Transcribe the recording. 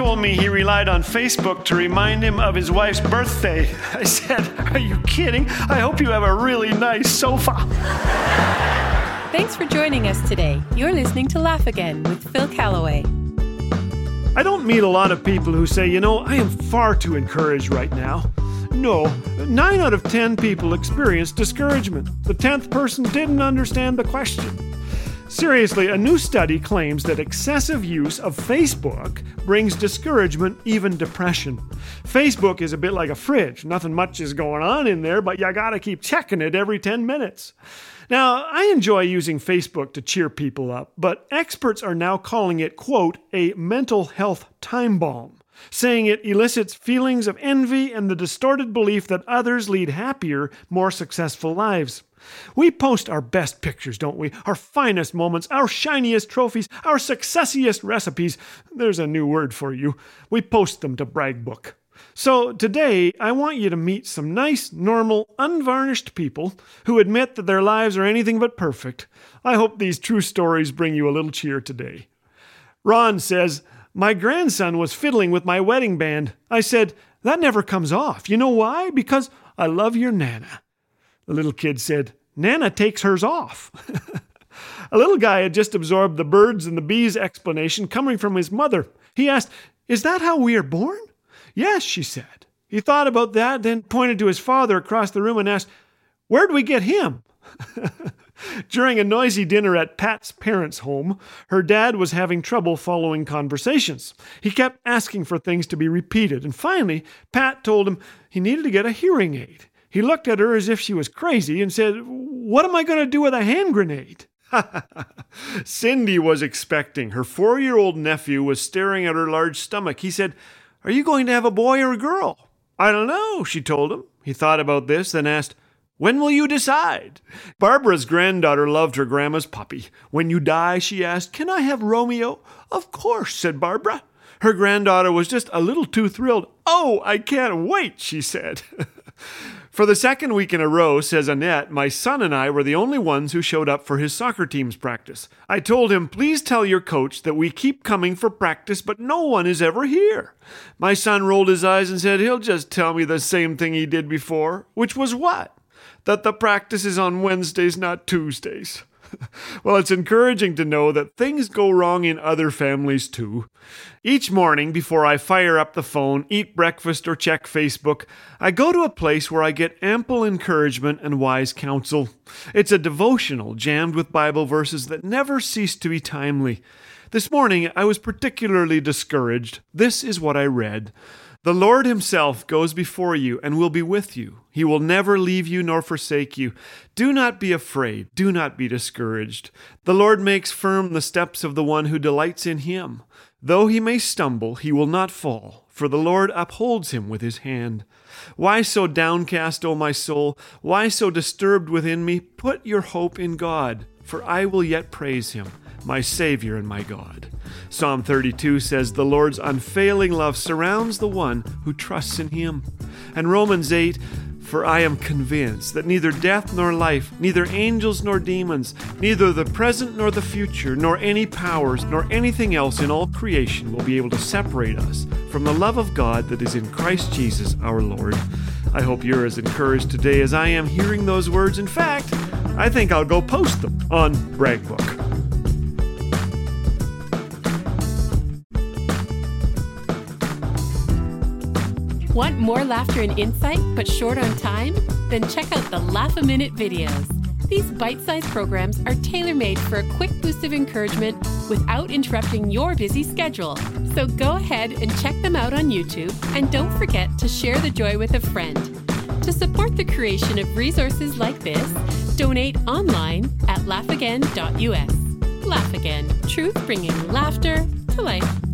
told me he relied on Facebook to remind him of his wife's birthday. I said, Are you kidding? I hope you have a really nice sofa. Thanks for joining us today. You're listening to Laugh Again with Phil Callaway. I don't meet a lot of people who say, you know, I am far too encouraged right now. No, 9 out of 10 people experience discouragement. The 10th person didn't understand the question. Seriously, a new study claims that excessive use of Facebook brings discouragement, even depression. Facebook is a bit like a fridge. Nothing much is going on in there, but you gotta keep checking it every 10 minutes. Now, I enjoy using Facebook to cheer people up, but experts are now calling it, quote, a mental health time bomb saying it elicits feelings of envy and the distorted belief that others lead happier, more successful lives. We post our best pictures, don't we? Our finest moments, our shiniest trophies, our successiest recipes. There's a new word for you. We post them to Bragbook. So today, I want you to meet some nice, normal, unvarnished people who admit that their lives are anything but perfect. I hope these true stories bring you a little cheer today. Ron says, My grandson was fiddling with my wedding band. I said, That never comes off. You know why? Because I love your Nana. The little kid said, Nana takes hers off. a little guy had just absorbed the birds and the bees explanation coming from his mother. He asked, Is that how we are born? Yes, she said. He thought about that, then pointed to his father across the room and asked, Where'd we get him? During a noisy dinner at Pat's parents' home, her dad was having trouble following conversations. He kept asking for things to be repeated, and finally, Pat told him he needed to get a hearing aid. He looked at her as if she was crazy and said, What am I going to do with a hand grenade? Cindy was expecting. Her four year old nephew was staring at her large stomach. He said, Are you going to have a boy or a girl? I don't know, she told him. He thought about this, then asked, When will you decide? Barbara's granddaughter loved her grandma's puppy. When you die, she asked, Can I have Romeo? Of course, said Barbara. Her granddaughter was just a little too thrilled. Oh, I can't wait, she said. For the second week in a row, says Annette, my son and I were the only ones who showed up for his soccer team's practice. I told him, please tell your coach that we keep coming for practice, but no one is ever here. My son rolled his eyes and said, he'll just tell me the same thing he did before, which was what? That the practice is on Wednesdays, not Tuesdays. well, it's encouraging to know that things go wrong in other families too. Each morning, before I fire up the phone, eat breakfast, or check Facebook, I go to a place where I get ample encouragement and wise counsel. It's a devotional jammed with Bible verses that never cease to be timely. This morning, I was particularly discouraged. This is what I read. The Lord Himself goes before you and will be with you. He will never leave you nor forsake you. Do not be afraid. Do not be discouraged. The Lord makes firm the steps of the one who delights in Him. Though he may stumble, he will not fall, for the Lord upholds him with His hand. Why so downcast, O my soul? Why so disturbed within me? Put your hope in God, for I will yet praise Him my Savior and my God. Psalm 32 says, The Lord's unfailing love surrounds the one who trusts in him. And Romans 8, for I am convinced that neither death nor life, neither angels nor demons, neither the present nor the future, nor any powers, nor anything else in all creation will be able to separate us from the love of God that is in Christ Jesus our Lord. I hope you're as encouraged today as I am hearing those words. In fact, I think I'll go post them on Bragbook. Want more laughter and insight, but short on time? Then check out the Laugh a Minute videos. These bite sized programs are tailor made for a quick boost of encouragement without interrupting your busy schedule. So go ahead and check them out on YouTube, and don't forget to share the joy with a friend. To support the creation of resources like this, donate online at laughagain.us. Laugh Again, truth bringing laughter to life.